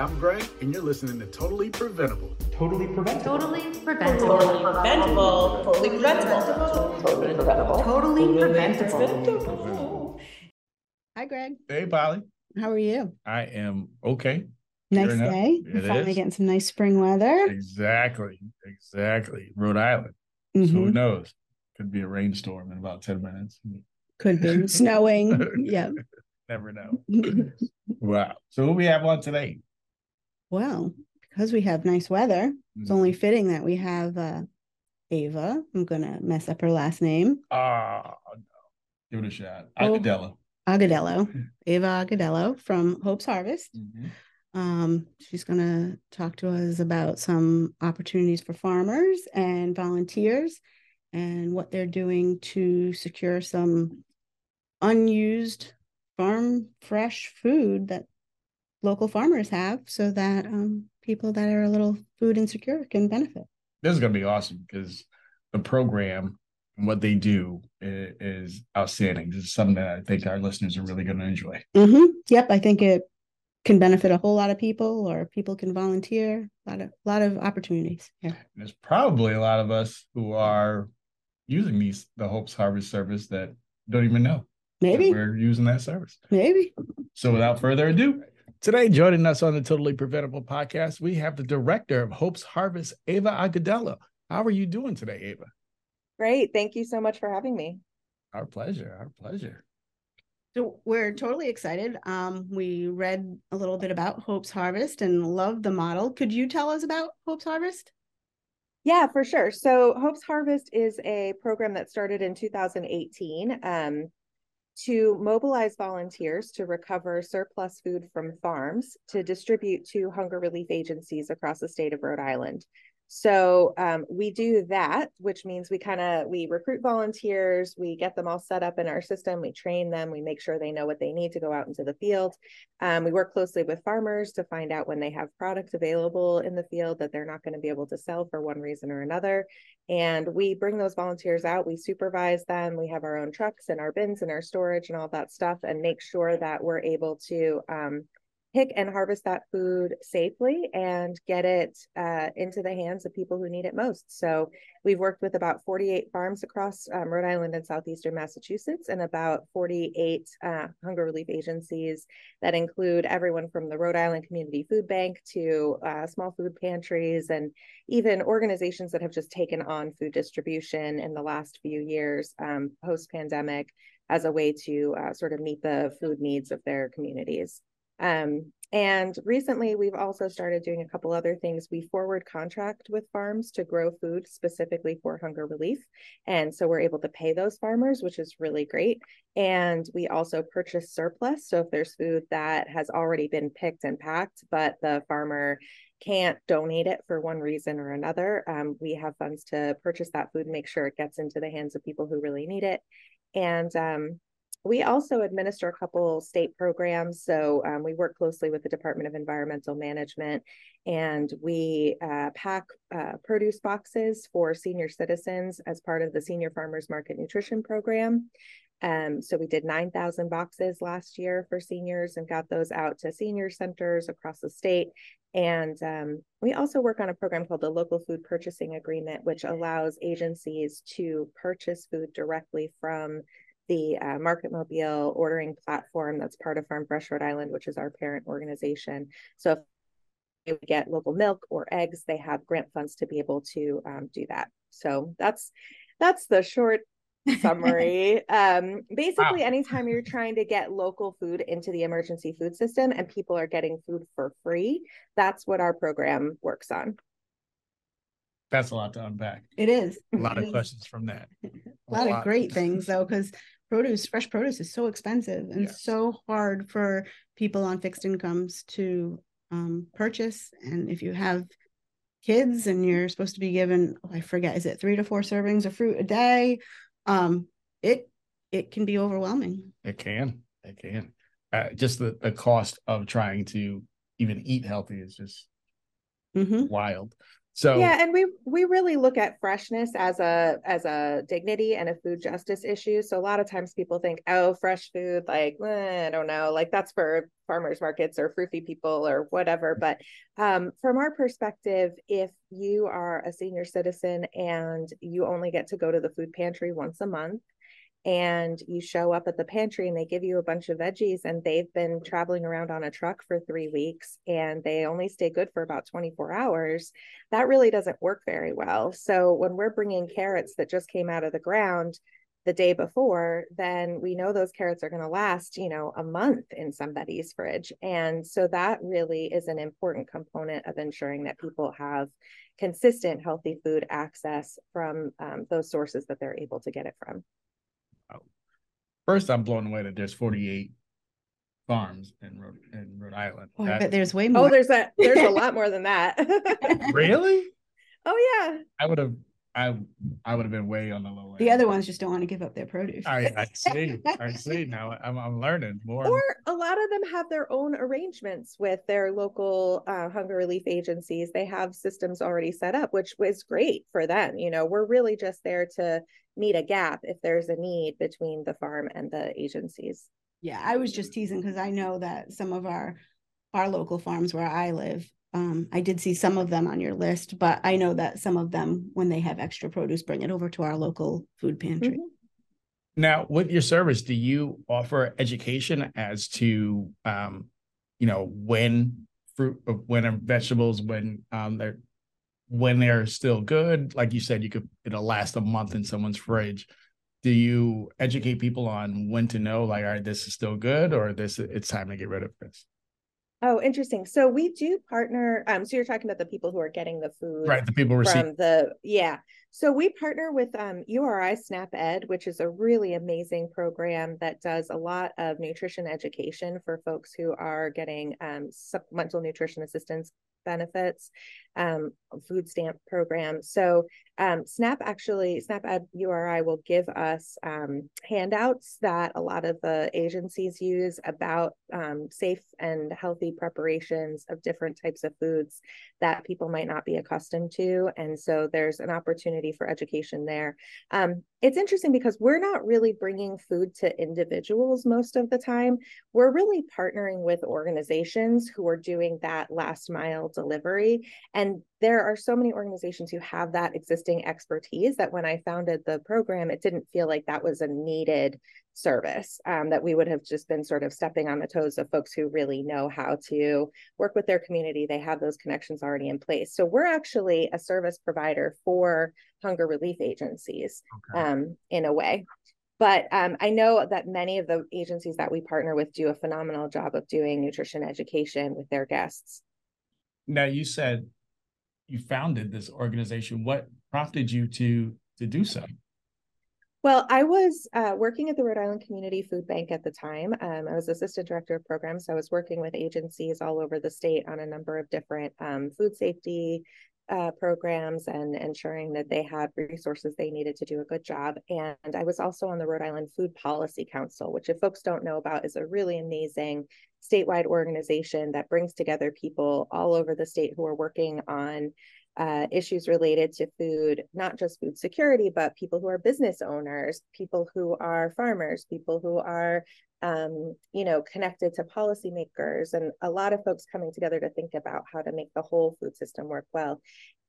I'm Greg, and you're listening to Totally Preventable. Totally preventable. Totally preventable. Preventable. Totally preventable. Totally preventable. Totally preventable. Hi, Greg. Hey, Polly. How are you? I am okay. Nice Sure enough, day. it Finally is. getting some nice spring weather. Exactly. Exactly. Rhode Island. So who Mhm. knows? Could be a rainstorm in about 10 minutes. Could be snowing. yeah. Never know. Wow. So who we have on today? Well, because we have nice weather, Mm. it's only fitting that we have uh, Ava. I'm gonna mess up her last name. Ah, no. Give it a shot. Oh. Agadello. Ava Agadello from Hope's Harvest. Mhm. Um, she's gonna talk to us about some opportunities for farmers and volunteers and what they're doing to secure some unused farm fresh food that local farmers have so that um, people that are a little food insecure can benefit. This is going to be awesome because the program and what they do is, is outstanding. This is something that I think our listeners are really going to enjoy. hmm Yep, I think it can benefit a whole lot of people, or people can volunteer. A lot of lot of opportunities. Yeah. There's probably a lot of us who are using these the Hopes Harvest service that don't even know Maybe, we're using that service. maybe. So without further ado, today joining us on the Totally Preventable podcast, we have the director of Hope's Harvest, Ava Agudelo. How are you doing today, Ava? Great. Thank you so much for having me. Our pleasure. Our pleasure. So we're totally excited. Um, we read a little bit about Hope's Harvest and loved the model. Could you tell us about Hope's Harvest? Yeah, for sure. So Hope's Harvest is a program that started in 2018 um, to mobilize volunteers to recover surplus food from farms to distribute to hunger relief agencies across the state of Rhode Island. So um, we do that, which means we kind of we recruit volunteers, we get them all set up in our system, we train them, we make sure they know what they need to go out into the field. Um, we work closely with farmers to find out when they have product available in the field that they're not going to be able to sell for one reason or another. And we bring those volunteers out, we supervise them, we have our own trucks and our bins and our storage and all that stuff, and make sure that we're able to um, pick and harvest that food safely and get it uh, into the hands of people who need it most. So we've worked with about 48 farms across um, Rhode Island and southeastern Massachusetts, and about 48 uh, hunger relief agencies that include everyone from the Rhode Island Community Food Bank to uh, small food pantries and even organizations that have just taken on food distribution in the last few years um, post pandemic as a way to uh, sort of meet the food needs of their communities. Um, and recently, we've also started doing a couple other things. We forward contract with farms to grow food specifically for hunger relief. And so we're able to pay those farmers, which is really great. And we also purchase surplus. So if there's food that has already been picked and packed, but the farmer can't donate it for one reason or another, um, we have funds to purchase that food and make sure it gets into the hands of people who really need it. And um, we also administer a couple state programs. So um, we work closely with the Department of Environmental Management and we uh, pack uh, produce boxes for senior citizens as part of the Senior Farmers Market Nutrition Program. Um, so we did 9,000 boxes last year for seniors and got those out to senior centers across the state. And um, we also work on a program called the Local Food Purchasing Agreement, which allows agencies to purchase food directly from the uh, Market Mobile ordering platform that's part of Farm Fresh Rhode Island, which is our parent organization. So if they would get local milk or eggs, they have grant funds to be able to um, do that. So that's that's the short summary. um, basically, Wow. anytime you're trying to get local food into the emergency food system and people are getting food for free, that's what our program works on. That's a lot to unpack. It is A lot It of is. questions from that. A lot of great things though, because produce, fresh produce is so expensive and Yes. so hard for people on fixed incomes to um, purchase. And if you have kids and you're supposed to be given, oh, I forget, is it three to four servings of fruit a day? Um, it it can be overwhelming. It can. It can. Uh, just the, the cost of trying to even eat healthy is just hmm wild. So yeah, and we we really look at freshness as a as a dignity and a food justice issue. So a lot of times people think, oh, fresh food, like eh, I don't know, like that's for farmers markets or fruity people or whatever. But um, from our perspective, if you are a senior citizen and you only get to go to the food pantry once a month, and you show up at the pantry and they give you a bunch of veggies and they've been traveling around on a truck for three weeks and they only stay good for about 24 hours that really doesn't work very well. So when we're bringing carrots that just came out of the ground the day before then we know those carrots are going to last you know a month in somebody's fridge. And so that really is an important component of ensuring that people have consistent healthy food access from um, those sources that they're able to get it from first, I'm blown away that there's 48 farms in Rhode in Rhode Island. Oh, I That- there's way oh, more. oh there's a there's a lot more than that really? oh yeah I would have. I I would have been way on the low end. The other ones just don't want to give up their produce. I, I see. I see. Now I'm I'm learning more. or a lot of them have their own arrangements with their local uh, hunger relief agencies they have systems already set up which was great for them you know we're really just there to meet a gap if there's a need between the farm and the agencies Yeah, I was just teasing because I know that some of our our local farms where I live, um, I did see some of them on your list, but I know that some of them, when they have extra produce, bring it over to our local food pantry. Mhm. Now, with your service, do you offer education as to, um, you know, when fruit, uh, when are vegetables, when um, they're when they're still good? Like you said, you could it'll last a month in someone's fridge. Do you educate people on when to know, like, all right, this is still good, or this it's time to get rid of this? Oh interesting so we do partner um so you're talking about the people who are getting the food Right, the people receive. from the yeah so we partner with um, uri snap ed which is a really amazing program that does a lot of nutrition education for folks who are getting um, supplemental nutrition assistance benefits um, food stamp program so um, snap actually snap ed uri will give us um, handouts that a lot of the agencies use about um, safe and healthy preparations of different types of foods that people might not be accustomed to. And so there's an opportunity for education there. It's interesting because we're not really bringing food to individuals most of the time. We're really partnering with organizations who are doing that last mile delivery. And there are so many organizations who have that existing expertise that when I founded the program, it didn't feel like that was a needed service, um, that we would have just been sort of stepping on the toes of folks who really know how to work with their community. They have those connections already in place. So we're actually a service provider for hunger relief agencies Okay. um, in a way. But um, I know that many of the agencies that we partner with do a phenomenal job of doing nutrition education with their guests. now, you said you founded this organization. What prompted you to to do so? Well, I was uh, working at the Rhode Island Community Food Bank at the time. Um, I was assistant director of programs. So I was working with agencies all over the state on a number of different um, food safety uh, programs and ensuring that they had resources they needed to do a good job. And I was also on the Rhode Island Food Policy Council, which, if folks don't know about, is a really amazing statewide organization that brings together people all over the state who are working on uh, issues related to food, not just food security, but people who are business owners, people who are farmers, people who are, um, you know, connected to policymakers, and a lot of folks coming together to think about how to make the whole food system work well.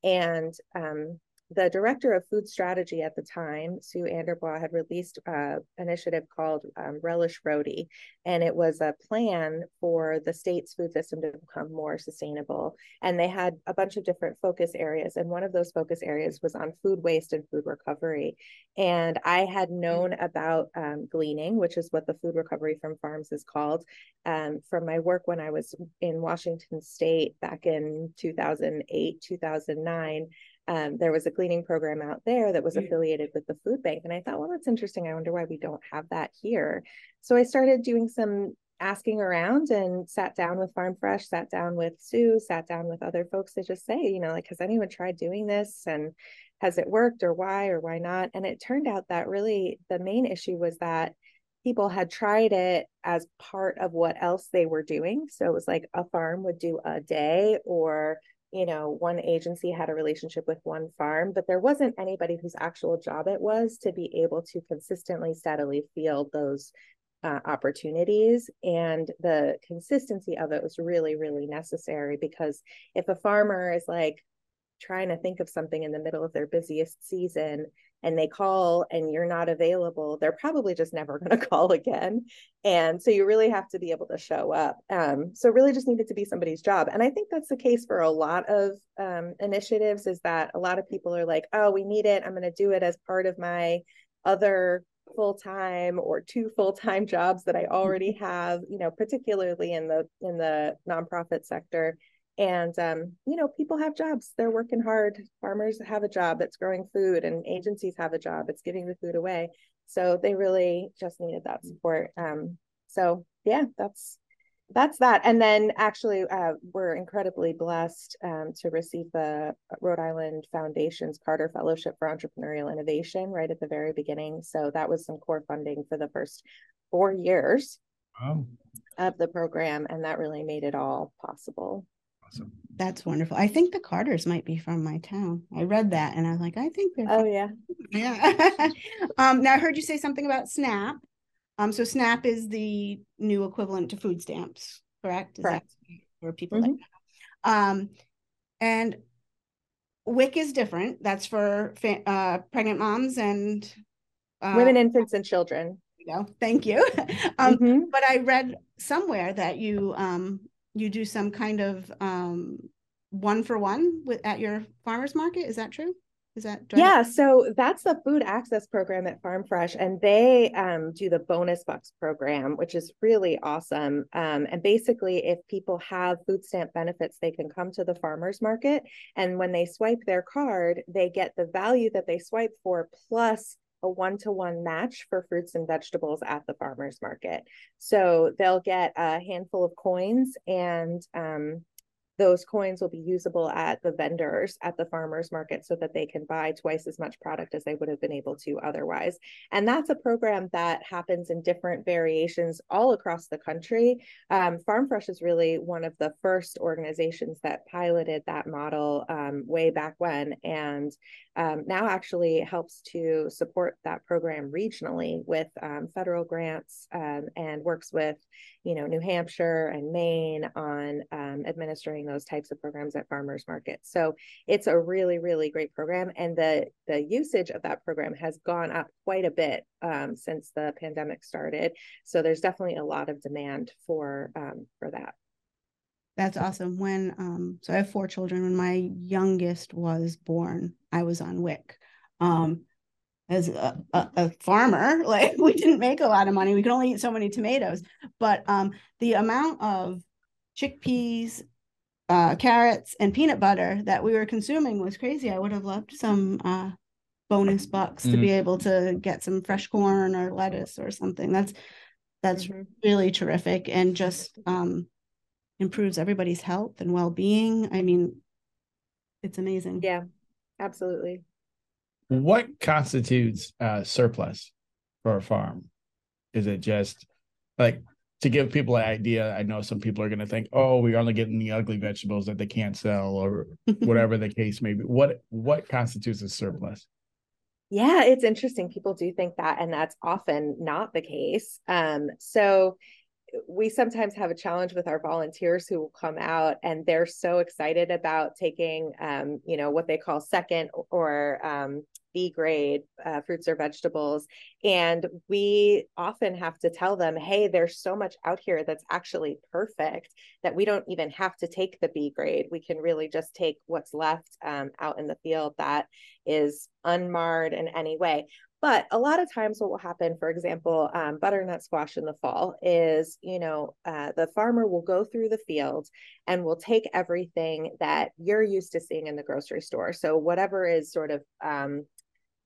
And um, the director of food strategy at the time, Sue AnderBois, had released an initiative called um, Relish Rhody, and it was a plan for the state's food system to become more sustainable. And they had a bunch of different focus areas, and one of those focus areas was on food waste and food recovery. And I had known about um, gleaning, which is what the food recovery from farms is called, um, from my work when I was in Washington State back in 2008, 2009 um, there was a gleaning program out there that was affiliated with the food bank. And I thought, well, that's interesting. I wonder why we don't have that here. So I started doing some asking around and sat down with Farm Fresh, sat down with Sue, sat down with other folks to just say, you know, like, has anyone tried doing this? And has it worked or why or why not? And it turned out that really the main issue was that people had tried it as part of what else they were doing. So it was like a farm would do a day or you know, one agency had a relationship with one farm, but there wasn't anybody whose actual job it was to be able to consistently, steadily field those uh, opportunities. And the consistency of it was really, really necessary because if a farmer is like trying to think of something in the middle of their busiest season and they call and you're not available, they're probably just never going to call again. And so you really have to be able to show up. Um, so really just needed to be somebody's job. And I think that's the case for a lot of um, initiatives is that a lot of people are like, oh, we need it. I'm going to do it as part of my other full-time or two full-time jobs that I already have, you know, particularly in the in the nonprofit sector and um, you know people have jobs. They're working hard. Farmers have a job that's growing food and agencies have a job. It's giving the food away. So they really just needed that support. Um, so yeah that's that's that. And then actually uh, we're incredibly blessed um, to receive the rhode island foundation's carter fellowship for entrepreneurial innovation right at the very beginning. So that was some core funding for the first four years Wow. of the program and that really made it all possible Awesome. That's wonderful. I think the Carters might be from my town. I read that and I was like, I think they're oh from- yeah yeah. um, now I heard you say something about SNAP. Um, so SNAP is the new equivalent to food stamps, correct? Is Correct. that for people like that? Um, and WIC is different. That's for fa- uh, pregnant moms and uh, women infants and children you know, thank you. um, Mhm. but I read somewhere that you um you do some kind of um one for one with at your farmers market. Is that true? Is that do I Yeah, so that's the food access program at Farm Fresh, and they um, do the bonus bucks program, which is really awesome. Um, and basically, if people have food stamp benefits, they can come to the farmers market, and when they swipe their card, they get the value that they swipe for plus a one-to-one match for fruits and vegetables at the farmers market. So they'll get a handful of coins and um, those coins will be usable at the vendors at the farmers market so that they can buy twice as much product as they would have been able to otherwise. And that's a program that happens in different variations all across the country. Um, Farm Fresh is really one of the first organizations that piloted that model um, way back when, and um, now actually helps to support that program regionally with um, federal grants um, and works with you know, New Hampshire and Maine on um, administering those types of programs at farmers markets. So it's a really, really great program, and the the usage of that program has gone up quite a bit um, since the pandemic started. So there's definitely a lot of demand for um, for that. That's awesome. When um so I have four children. When my youngest was born, I was on WIC. Um as a, a, a farmer, like we didn't make a lot of money. We could only eat so many tomatoes. But um the amount of chickpeas, uh carrots, and peanut butter that we were consuming was crazy. I would have loved some uh bonus bucks to Mm. be able to get some fresh corn or lettuce or something. That's that's Mhm. really terrific and just um improves everybody's health and well-being. I mean, it's amazing. Yeah, absolutely. What constitutes uh, surplus for a farm? Is it just like to give people an idea? I know some people are going to think, "Oh, we're only getting the ugly vegetables that they can't sell," or whatever the case may be. What what constitutes a surplus? Yeah, it's interesting. People do think that, and that's often not the case. Um, so we sometimes have a challenge with our volunteers who will come out and they're so excited about taking, um, you know, what they call second or um, B grade uh, fruits or vegetables. And we often have to tell them, hey, there's so much out here that's actually perfect that we don't even have to take the B grade. We can really just take what's left um, out in the field that is unmarred in any way. But a lot of times, what will happen, for example, um, butternut squash in the fall is, you know, uh, the farmer will go through the field and will take everything that you're used to seeing in the grocery store. So, whatever is sort of um,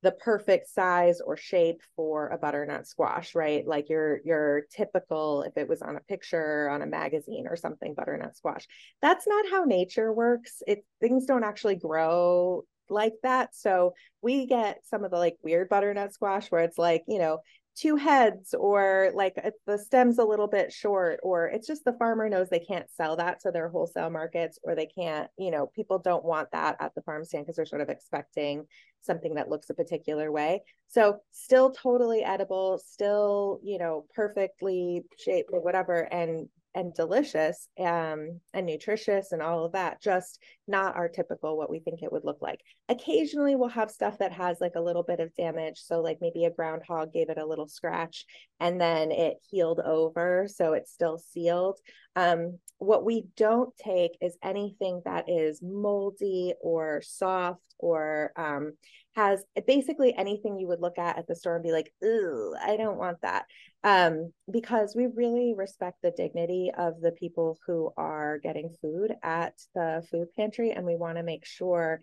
the perfect size or shape for a butternut squash, right? Like your your typical, if it was on a picture on a magazine or something, butternut squash. That's not how nature works. It things don't actually grow like that. So we get some of the like weird butternut squash where it's like, you know, two heads or like the stem's a little bit short or it's just the farmer knows they can't sell that to their wholesale markets or they can't you know people don't want that at the farm stand because they're sort of expecting something that looks a particular way so still totally edible still you know perfectly shaped or whatever and and delicious um, and nutritious and all of that, just not our typical what we think it would look like. Occasionally, we'll have stuff that has like a little bit of damage. So, like maybe a groundhog gave it a little scratch and then it healed over. So, it's still sealed. Um, what we don't take is anything that is moldy or soft or um, has basically anything you would look at at the store and be like, ooh, I don't want that. Um, because we really respect the dignity of the people who are getting food at the food pantry. And we want to make sure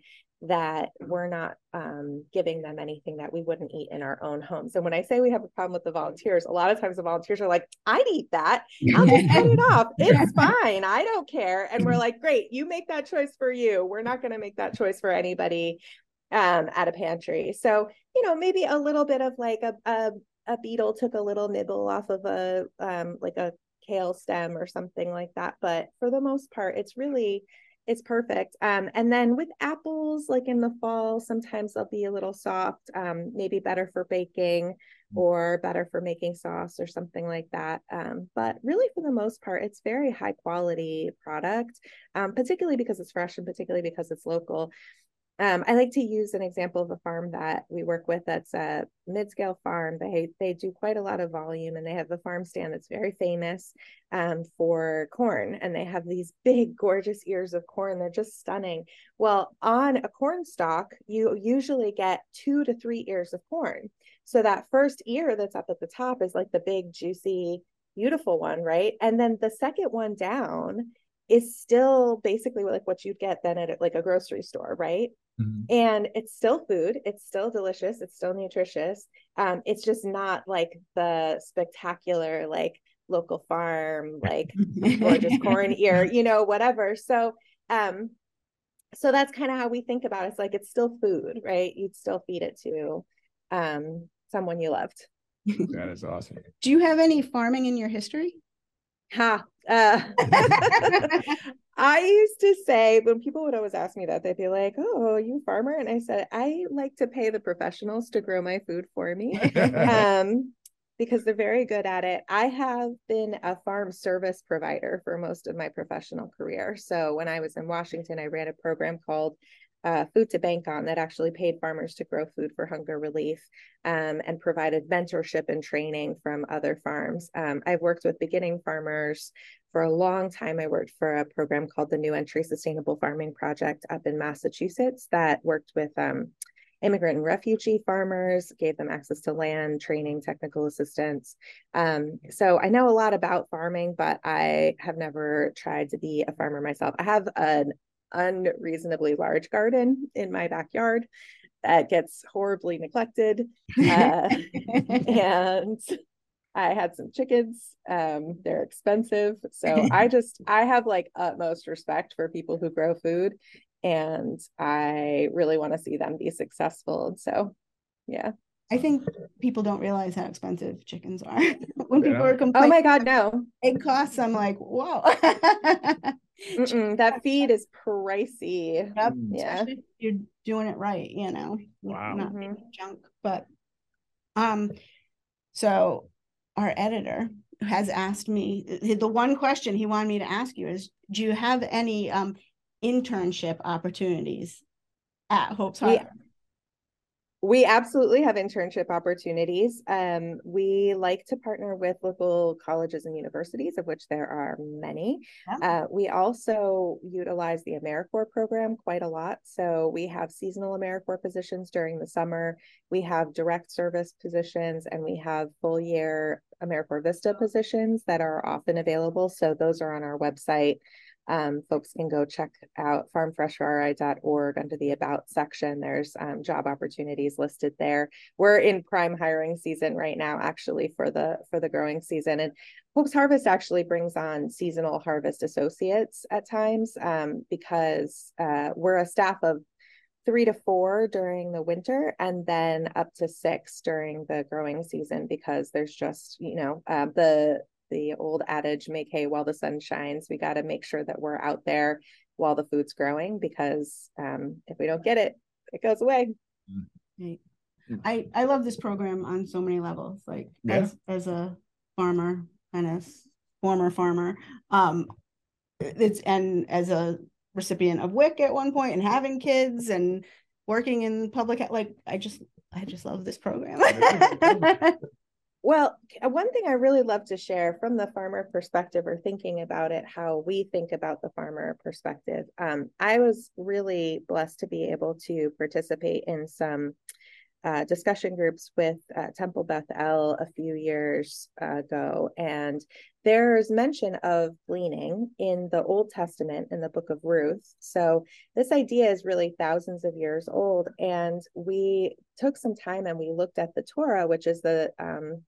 that we're not um, giving them anything that we wouldn't eat in our own homes. And when I say we have a problem with the volunteers, a lot of times the volunteers are like, I'd eat that. I'll just cut it off. It's fine. I don't care. And we're like, great, you make that choice for you. We're not going to make that choice for anybody um, at a pantry. So, you know, maybe a little bit of like a, a, a beetle took a little nibble off of a, um, like a kale stem or something like that. But for the most part, it's really, it's perfect. Um, and then with apples, like in the fall, sometimes they'll be a little soft, um, maybe better for baking or better for making sauce or something like that. Um, but really, for the most part, it's very high quality product, um, particularly because it's fresh and particularly because it's local. Um, I like to use an example of a farm that we work with that's a mid-scale farm. They they do quite a lot of volume and they have a farm stand that's very famous um, for corn. And they have these big, gorgeous ears of corn. They're just stunning. Well, on a corn stalk, you usually get two to three ears of corn. So that first ear that's up at the top is like the big, juicy, beautiful one, right? And then the second one down is still basically like what you'd get then at like a grocery store, right? Mm-hmm. And it's still food, it's still delicious, it's still nutritious. Um, it's just not like the spectacular, like local farm, like gorgeous corn ear, you know, whatever. So, um, so that's kind of how we think about it. It's like it's still food, right? You'd still feed it to um someone you loved. That is awesome. Do you have any farming in your history? Ha. Uh, I used to say when people would always ask me that, they'd be like, "Oh, you farmer?" And I said, "I like to pay the professionals to grow my food for me." um, because they're very good at it. I have been a farm service provider for most of my professional career. So when I was in Washington, I ran a program called uh, Food to Bank on that actually paid farmers to grow food for hunger relief um, and provided mentorship and training from other farms. Um, I've worked with beginning farmers for a long time. I worked for a program called the New Entry Sustainable Farming Project up in Massachusetts that worked with um, immigrant and refugee farmers, gave them access to land, training, technical assistance. Um, so I know a lot about farming, but I have never tried to be a farmer myself. I have an unreasonably large garden in my backyard that gets horribly neglected. Uh, and I had some chickens. Um, they're expensive. So I just, I have like utmost respect for people who grow food and I really want to see them be successful. So, yeah. I think people don't realize how expensive chickens are. when yeah. people are complaining, oh my god, no, it costs. I'm like, whoa, that feed is pricey. Yep. Mm. Yeah, you're doing it right. You know, wow, not mm-hmm. junk. But um, so our editor has asked me the one question he wanted me to ask you is, do you have any um internship opportunities at Hope's Harbor? We absolutely have internship opportunities. Um, we like to partner with local colleges and universities, of which there are many. Yeah. Uh, we also utilize the AmeriCorps program quite a lot. So we have seasonal AmeriCorps positions during the summer. We have direct service positions, and we have full year AmeriCorps Vista positions that are often available. So those are on our website um, folks can go check out farmfreshri.org under the about section. There's um, job opportunities listed there. We're in prime hiring season right now, actually for the for the growing season. And Hope's Harvest actually brings on seasonal harvest associates at times um, because uh, we're a staff of three to four during the winter and then up to six during the growing season because there's just you know uh, the the old adage make hay while the sun shines we got to make sure that we're out there while the food's growing because um, if we don't get it it goes away Right. I I love this program on so many levels. Like Yeah. as as a farmer and as former farmer, um, it's and as a recipient of WIC at one point and having kids and working in public he- like I just I just love this program. Well, uh, one thing I really love to share from the farmer perspective or thinking about it, how we think about the farmer perspective. Um, I was really blessed to be able to participate in some uh, discussion groups with uh, Temple Beth El a few years ago. And there's mention of gleaning in the Old Testament in the book of Ruth. So this idea is really thousands of years old. And we took some time and we looked at the Torah, which is the um,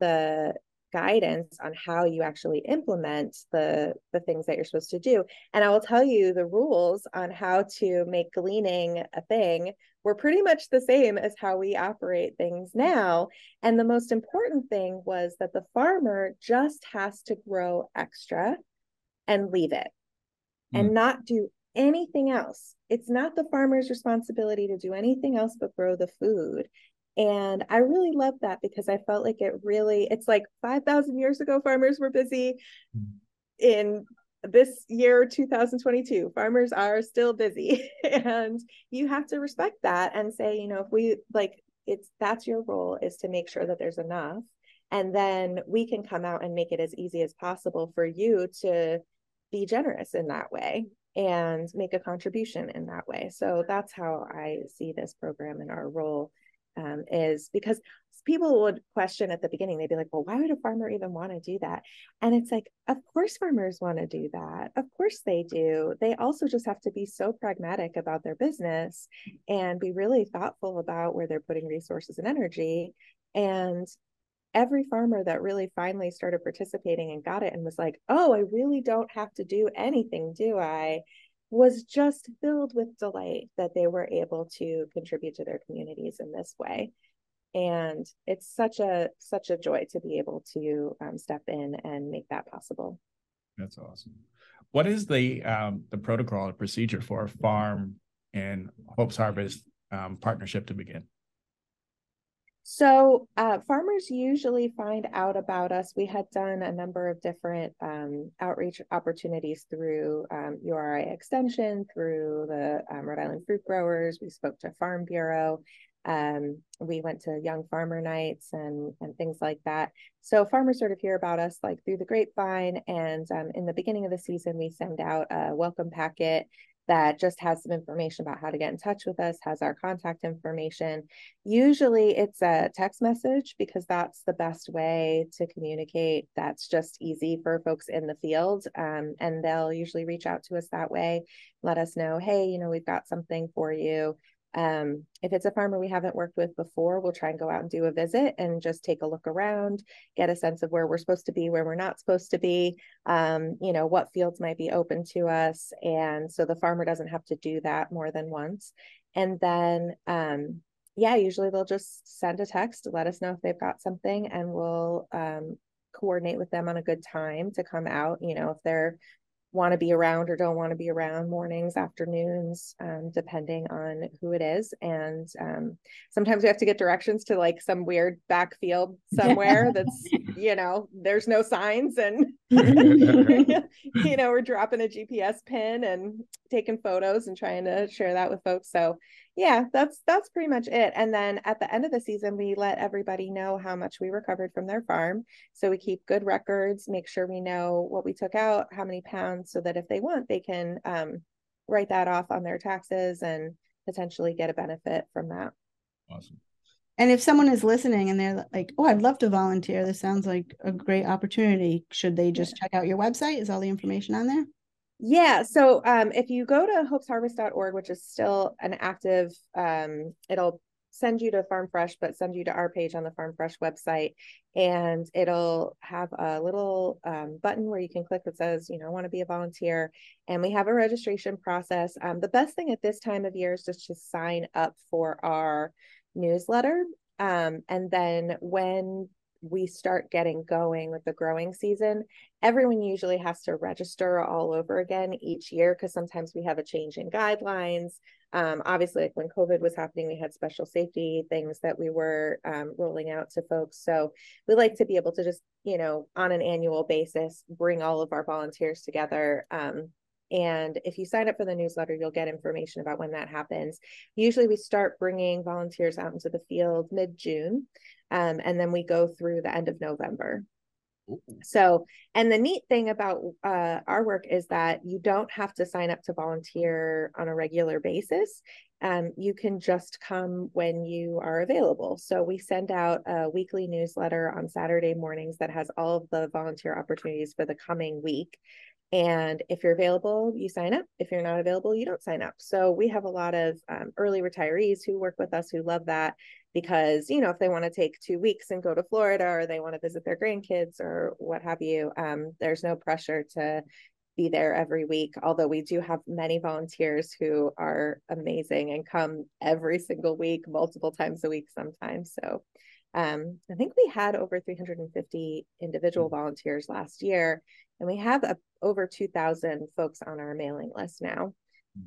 the guidance on how you actually implement the the things that you're supposed to do. And i will tell you the rules on how to make gleaning a thing were pretty much the same as how we operate things now. And the most important thing was that the farmer just has to grow extra and leave it and hmm. not do anything else. It's not the farmer's responsibility to do anything else but grow the food and I really love that because I felt like it really, it's like 5,000 years ago, farmers were busy. Mm. In this year, 2022, farmers are still busy. and you have to respect that and say, you know, if we like, it's that's your role is to make sure that there's enough. And then we can come out and make it as easy as possible for you to be generous in that way and make a contribution in that way. So that's how I see this program and our role um, is because people would question at the beginning, they'd be like, well, why would a farmer even want to do that? And it's like, of course, farmers want to do that. Of course, they do. They also just have to be so pragmatic about their business and be really thoughtful about where they're putting resources and energy. And every farmer that really finally started participating and got it and was like, oh, I really don't have to do anything, do I? Was just filled with delight that they were able to contribute to their communities in this way and it's such a such a joy to be able to um, step in and make that possible That's awesome. What is the um the protocol or procedure for a farm and Hope's Harvest um partnership to begin? So, uh, farmers usually find out about us. We had done a number of different um, outreach opportunities through um, URI Extension, through the um, Rhode Island Fruit Growers. We spoke to Farm Bureau. Um, we went to Young Farmer Nights and and things like that. So farmers sort of hear about us like through the grapevine. And um, in the beginning of the season, we send out a welcome packet that just has some information about how to get in touch with us, has our contact information. Usually it's a text message because that's the best way to communicate. That's just easy for folks in the field. Um, and they'll usually reach out to us that way, let us know, hey, you know, we've got something for you. Um, if it's a farmer we haven't worked with before, we'll try and go out and do a visit and just take a look around, get a sense of where we're supposed to be, where we're not supposed to be, um, you know, what fields might be open to us. And so the farmer doesn't have to do that more than once. And then, um, yeah, usually they'll just send a text let us know if they've got something and we'll um, coordinate with them on a good time to come out. You know, if they're want to be around or don't want to be around mornings afternoons um, depending on who it is. And um, sometimes we have to get directions to like some weird backfield somewhere that's you know there's no signs and you know we're dropping a gps pin and taking photos and trying to share that with folks. So yeah that's that's pretty much it and then at the end of the season we let everybody know how much we recovered from their farm so we keep good records make sure we know what we took out how many pounds so that if they want they can um, write that off on their taxes and potentially get a benefit from that Awesome. And if someone is listening and they're like, "Oh, I'd love to volunteer. This sounds like a great opportunity." Should they just check out your website? Is all the information on there? Yeah. So um, if you go to hopesharvest.org, which is still an active, um, it'll send you to Farm Fresh, but send you to our page on the Farm Fresh website. And it'll have a little um, button where you can click that says, you know, I want to be a volunteer. And we have a registration process. Um, the best thing at this time of year is just to sign up for our newsletter. Um, and then when we start getting going with the growing season, everyone usually has to register all over again each year because sometimes we have a change in guidelines. Um, obviously, like when COVID was happening, we had special safety things that we were um, rolling out to folks. So we like to be able to just, you know, on an annual basis, bring all of our volunteers together. Um, and if you sign up for the newsletter, you'll get information about when that happens. Usually, we start bringing volunteers out into the field mid June. Um, and then we go through the end of November. So, and the neat thing about uh, our work is that you don't have to sign up to volunteer on a regular basis. Um, you can just come when you are available. So, we send out a weekly newsletter on Saturday mornings that has all of the volunteer opportunities for the coming week. And if you're available, you sign up. If you're not available, you don't sign up. So we have a lot of um, early retirees who work with us who love that because, you know, if they want to take two weeks and go to Florida or they want to visit their grandkids or what have you, um, there's no pressure to be there every week. Although we do have many volunteers who are amazing and come every single week, multiple times a week sometimes. So um, I think we had over 350 individual volunteers last year, and we have a, over 2,000 folks on our mailing list now.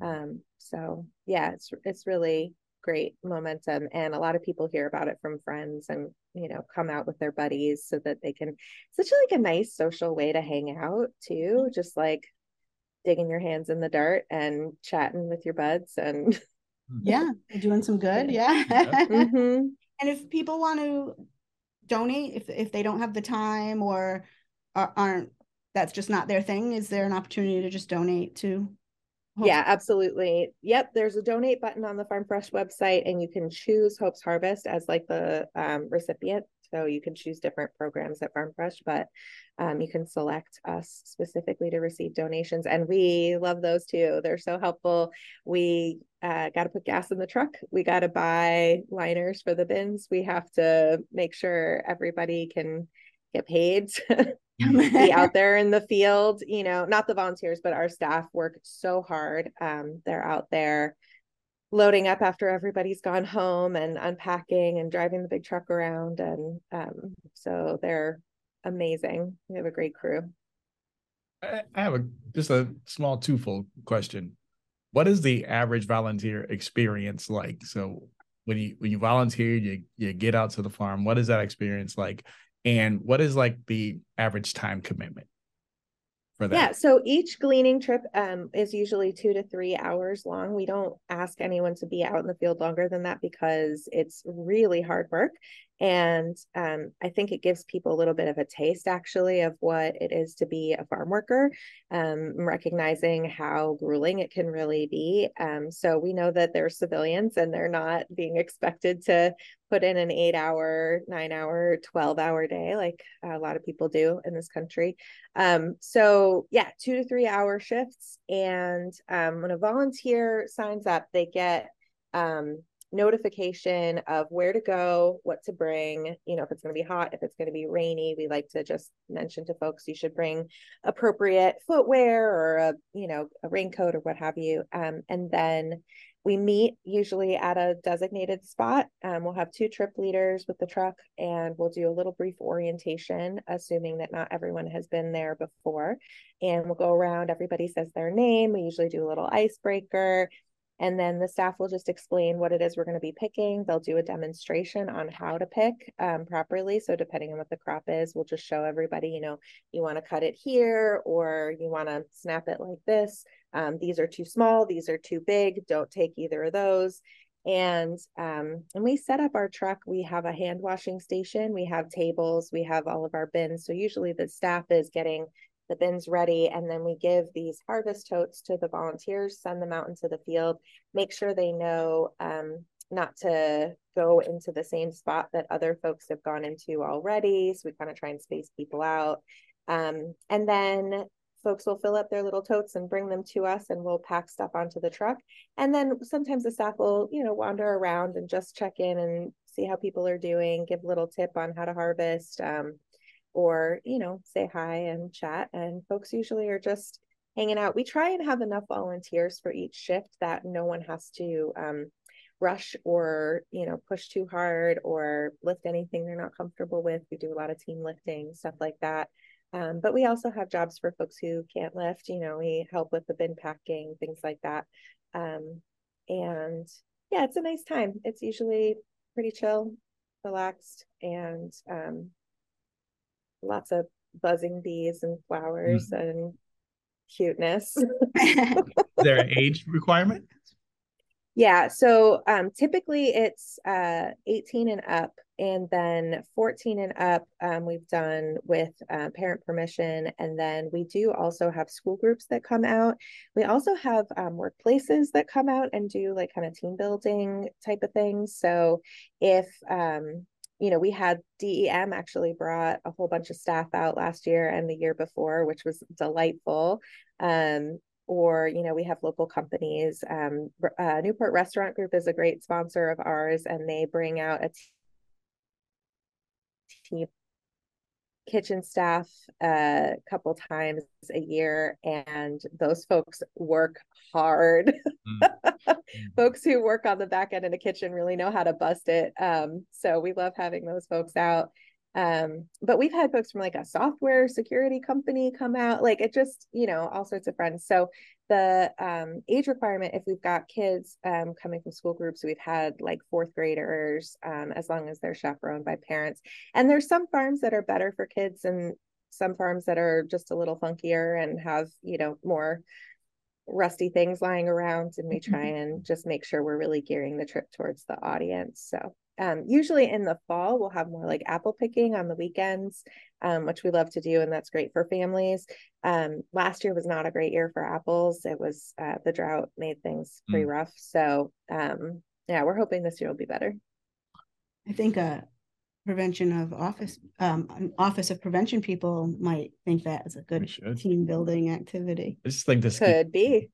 Um, so yeah, it's it's really great momentum, and a lot of people hear about it from friends, and you know, come out with their buddies so that they can. Such like a nice social way to hang out too, just like digging your hands in the dirt and chatting with your buds and yeah doing some good yeah mm-hmm. And if people want to donate, if if they don't have the time or aren't, that's just not their thing. Is there an opportunity to just donate to? Hope? Yeah, absolutely. Yep, there's a donate button on the Farm Fresh website, and you can choose Hope's Harvest as like the um, recipient. So you can choose different programs at Farm Fresh, but um, you can select us specifically to receive donations. And we love those too. They're so helpful. We uh, got to put gas in the truck. We got to buy liners for the bins. We have to make sure everybody can get paid to be out there in the field. You know, not the volunteers, but our staff work so hard. Um, they're out there loading up after everybody's gone home and unpacking and driving the big truck around and um, so they're amazing. We have a great crew. I have a just a small twofold question. What is the average volunteer experience like? So when you when you volunteer you you get out to the farm. What is that experience like and what is like the average time commitment for that? Yeah, so each gleaning trip um, is usually two to three hours long. We don't ask anyone to be out in the field longer than that because it's really hard work. And um, I think it gives people a little bit of a taste, actually, of what it is to be a farm worker, um, recognizing how grueling it can really be. Um, so we know that they're civilians and they're not being expected to put in an eight hour, nine hour, 12 hour day like a lot of people do in this country. Um, so, yeah, two to three hour shifts. And um, when a volunteer signs up, they get um, notification of where to go, what to bring, you know, if it's going to be hot, if it's going to be rainy, we like to just mention to folks you should bring appropriate footwear or a, you know, a raincoat or what have you. Um, and then we meet usually at a designated spot. Um, we'll have two trip leaders with the truck and we'll do a little brief orientation, assuming that not everyone has been there before. And we'll go around, everybody says their name. We usually do a little icebreaker and then the staff will just explain what it is we're going to be picking. They'll do a demonstration on how to pick um, properly. So depending on what the crop is, we'll just show everybody, you know, you want to cut it here or you want to snap it like this. Um, these are too small. These are too big. Don't take either of those. And um, and we set up our truck. We have a hand washing station. We have tables. We have all of our bins. So usually the staff is getting the bins ready, and then we give these harvest totes to the volunteers, send them out into the field, make sure they know um, not to go into the same spot that other folks have gone into already. So we kind of try and space people out. Um, and then folks will fill up their little totes and bring them to us and we'll pack stuff onto the truck. And then sometimes the staff will, you know, wander around and just check in and see how people are doing, give a little tip on how to harvest, um, or, you know, say hi and chat. And folks usually are just hanging out. We try and have enough volunteers for each shift that no one has to um, rush or you know push too hard or lift anything they're not comfortable with we do a lot of team lifting stuff like that um, but we also have jobs for folks who can't lift you know we help with the bin packing things like that um, and yeah it's a nice time it's usually pretty chill relaxed and um, lots of buzzing bees and flowers mm. and cuteness is there an age requirement yeah. So um, typically it's uh, 18 and up, and then 14 and up, um, we've done with uh, parent permission. And then we do also have school groups that come out. We also have um, workplaces that come out and do like kind of team building type of things. So if, um, you know, we had DEM actually brought a whole bunch of staff out last year and the year before, which was delightful. Um, or you know we have local companies um, uh, newport restaurant group is a great sponsor of ours and they bring out a team kitchen staff a uh, couple times a year and those folks work hard. Mm. folks who work on the back end in the kitchen really know how to bust it. Um, so we love having those folks out um but we've had folks from like a software security company come out like it just you know all sorts of friends. So the um age requirement if we've got kids um coming from school groups we've had like fourth graders um as long as they're chaperoned by parents. And there's some farms that are better for kids and some farms that are just a little funkier and have you know more rusty things lying around and we try and just make sure we're really gearing the trip towards the audience. So um, usually in the fall we'll have more like apple picking on the weekends um, which we love to do and that's great for families. Um, last year was not a great year for apples. It was uh, the drought made things pretty mm. rough. So um, yeah we're hoping this year will be better. I think a uh, prevention of office um, an office of prevention people might think that is a good team building activity. I just think this could be.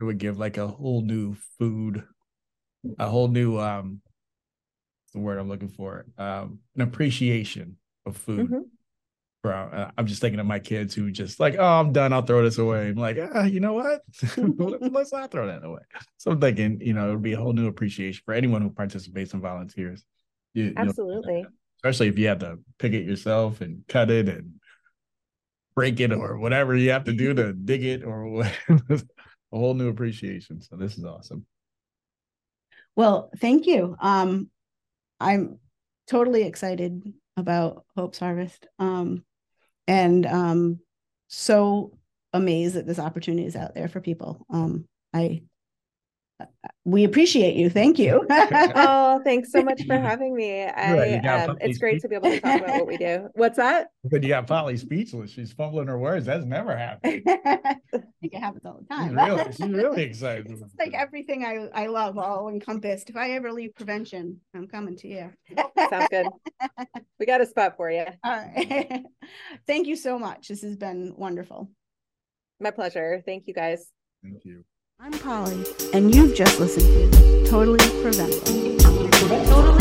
It would give like a whole new food a whole new um the word I'm looking for. Um, an appreciation of food. Mm-hmm. Bro, uh, I'm just thinking of my kids who just like, oh, I'm done. I'll throw this away. I'm like, ah, you know what? Let's not throw that away. So I'm thinking, you know, it would be a whole new appreciation for anyone who participates and volunteers. You, Absolutely. know, especially if you have to pick it yourself and cut it and break it or whatever you have to do to dig it or a whole new appreciation. So this is awesome. Well, thank you. Um, I'm totally excited about Hope's Harvest. Um, and um, so amazed that this opportunity is out there for people. Um, I we appreciate you. Thank you. oh, thanks so much for having me. I um, it's great to be able to talk about what we do. What's that? But you got Polly speechless. She's fumbling her words. That's never happened. I think it happens all the time. She's really, she's really excited. It's like everything I, I love all encompassed. If I ever leave prevention, I'm coming to you. Sounds good. We got a spot for you. All right. Thank you so much. This has been wonderful. My pleasure. Thank you guys. Thank you. I'm Polly, and you've just listened to Totally Preventable. Totally Preventable.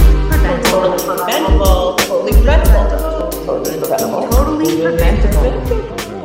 Totally Preventable. Totally Preventable. Totally Preventable. Totally Preventable.